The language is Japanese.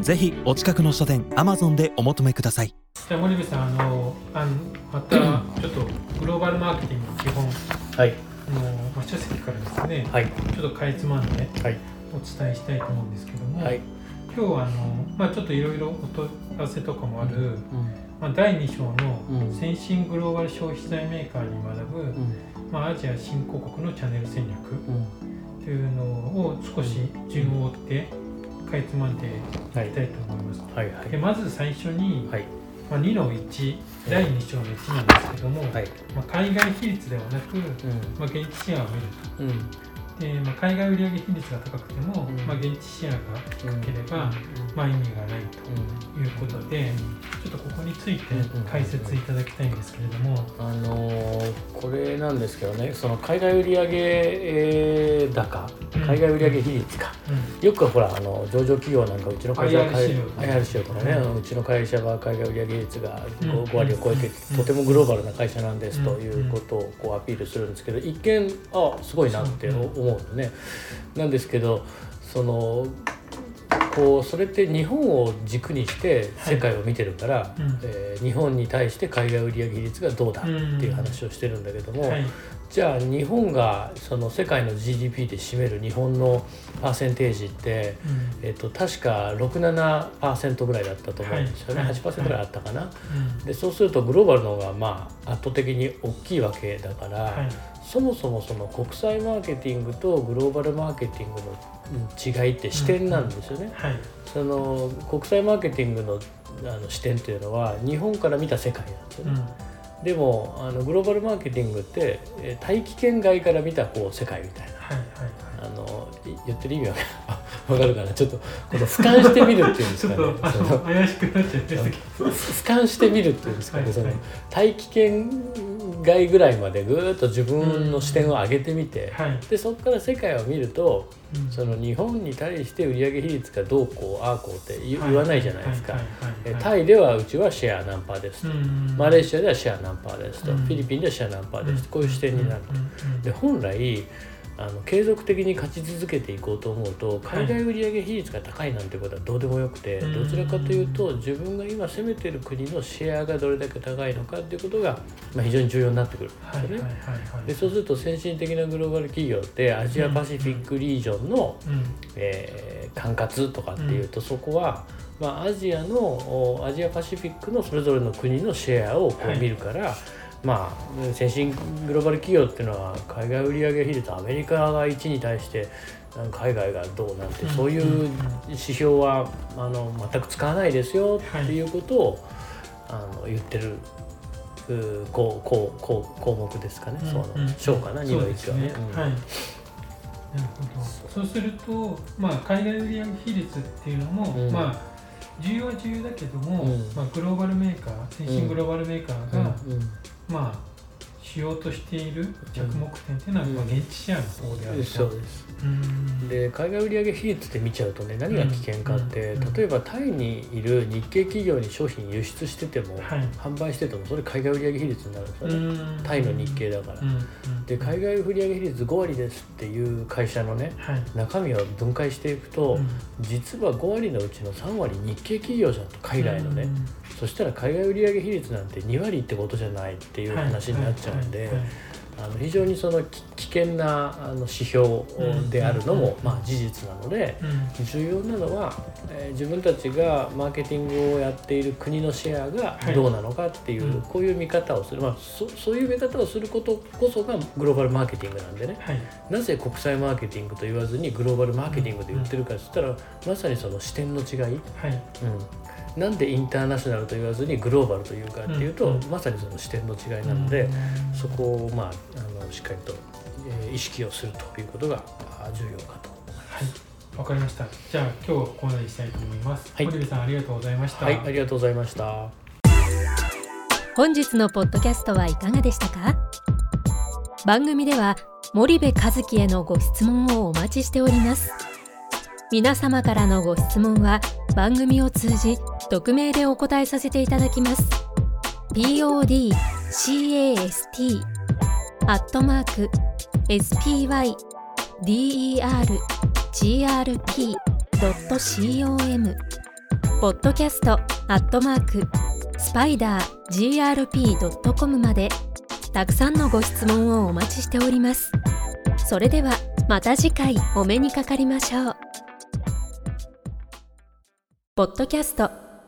ぜひお近くの書店アマゾンでお求めください。じゃあ森部さんあのあのまた ちょっとグローバルマーケティングの基本はい。の、まあ、書籍からですね、はい。ちょっとかいつまんではい。お伝えしたいと思うんですけども、はい。今日はあの、まあ、ちょっといろいろお問い合わせとかもある、うん。まあ、第2章のうん。先進グローバル消費財メーカーに学ぶ、うん。まあ、アジア新興国のチャンネル戦略うん。というのを少し順を追ってかいつまんでい。きはいたいと思います。はいはい。でまず最初に、はい。まあ、2の1第2章の1なんですけども、はい。まあ、海外比率ではなく、うまあ、現地シェアを見ると。で、まあ、海外売上比率が高くても、うん。まあ、現地シェアが低ければ、まあ、意味がないということでちょっとここについて解説いただきたいんですけれども、あのーこれなんですけどねその海外売上えー高うん。海外売上比率か、よくほらあの上場企業なんかうちの会社は IR 資料 IR 資料とかね、ううちの会社は海外売上比率がうん 5, 5割を超えて、うん。とてもグローバルな会社なんですうん。ということをこうアピールするんですけど一見あすごいなって思うのね。なんですけどそのこうそれって日本を軸にして世界を見てるから、うん。えー日本に対して海外売上比率がどうだっていう話をしてるんだけども、はい。じゃあ日本がその世界の GDP で占める日本のパーセンテージって、うん。えっと、確か67%ぐらいだったと思うんですよね、はい。8%ぐらいあったかな、うん。でそうするとグローバルの方がまあ圧倒的に大きいわけだから、はいそもそもその国際マーケティングとグローバルマーケティングのうん違いって視点なんですよね。はい。その国際マーケティングのあの視点というのは日本から見た世界なんですよね。うん。でもあのグローバルマーケティングってえー大気圏外から見たこう世界みたいな。はいはいあのい言ってる意味はわかるかな？ちょっとこの俯瞰してみるっていうんですちょかね怪しくなっちゃいましたけど俯瞰してみるっていうんですかね、そのはい。はい大気圏外ぐらいまでぐーっと自分の視点を上げてみて、はい。でそこから世界を見るとうん。その日本に対して売上比率がどうこうああこうって言わないじゃないですか。タイではうちはシェア何パーですと、うん。マレーシアではシェア何パーですと、うん。フィリピンではシェア何パーですと、こういう視点になると。で本来あの継続的に勝ち続けていこうと思うと海外売上比率が高いなんてことはどうでもよくて、うん。どちらかというと自分が今攻めてる国のシェアがどれだけ高いのかっていうことが、まあ、非常に重要になってくる。んですよでそうすると先進的なグローバル企業ってアジアパシフィックリージョンの、うん。えー管轄とかっていうと、そこは、まあ、アジアのおアジアパシフィックのそれぞれの国のシェアをこはい。う見るから、まあ先進グローバル企業っていうのは海外売上比率アメリカが1に対して海外がどうなんて、うん。そういう指標はあの全く使わないですよっていうことを、あの言ってる。う項項項項目ですかね、そのうん。章かな、2の1は。ね。うん。はい。なるほど。そう。すると、まあ海外売上比率っていうのも、うん。まあ重要は重要だけども、うん。まあグローバルメーカー、先進グローバルメーカーが、まあしようとしている着目点っていうのは、現地シェアの方であると。そうです。うん。で海外売上比率で見ちゃうとね何が危険かって、うん。例えばタイにいる日系企業に商品輸出してても、はい。販売しててもそれ海外売上比率になるんですよね、うん。タイの日系だから。で海外売上比率5割ですっていう会社のねはい。中身を分解していくと、うん。実は5割のうちの3割日系企業じゃんと海外のね、そしたら海外売上比率なんて2割ってことじゃないっていう話になっちゃうんで。はいはいはいあの非常にそのき危険なあの指標であるのも、うん。まあ、事実なので、うん。重要なのは、えー自分たちがマーケティングをやっている国のシェアがはい。どうなのかっていう、うん。こういう見方をする、まあ、そそういう見方をすることこそがグローバルマーケティングなんでね。はい。なぜ国際マーケティングと言わずにグローバルマーケティングで言ってるかっつったら、まさにその視点の違い、はい。うん、なんでインターナショナルと言わずにグローバルというかっていうと、うんまさにその視点の違いなので。うんそこを、まあ、あのしっかりと、えー意識をするということがあ重要かと思います。はい。わかりました。じゃあ今日はここまでにしたいと思います、はい。森部さんありがとうございました、はいありがとうございました。本日のポッドキャストはいかがでしたか？番組では森部和樹へのご質問をお待ちしております。皆様からのご質問は番組を通じ匿名でお答えさせていただきます。Podcast アットマーク spydergrp.com ポッドキャストアットマークスパイダー grp.com までたくさんのご質問をお待ちしております。それではまた次回お目にかかりましょう。ポッドキャスト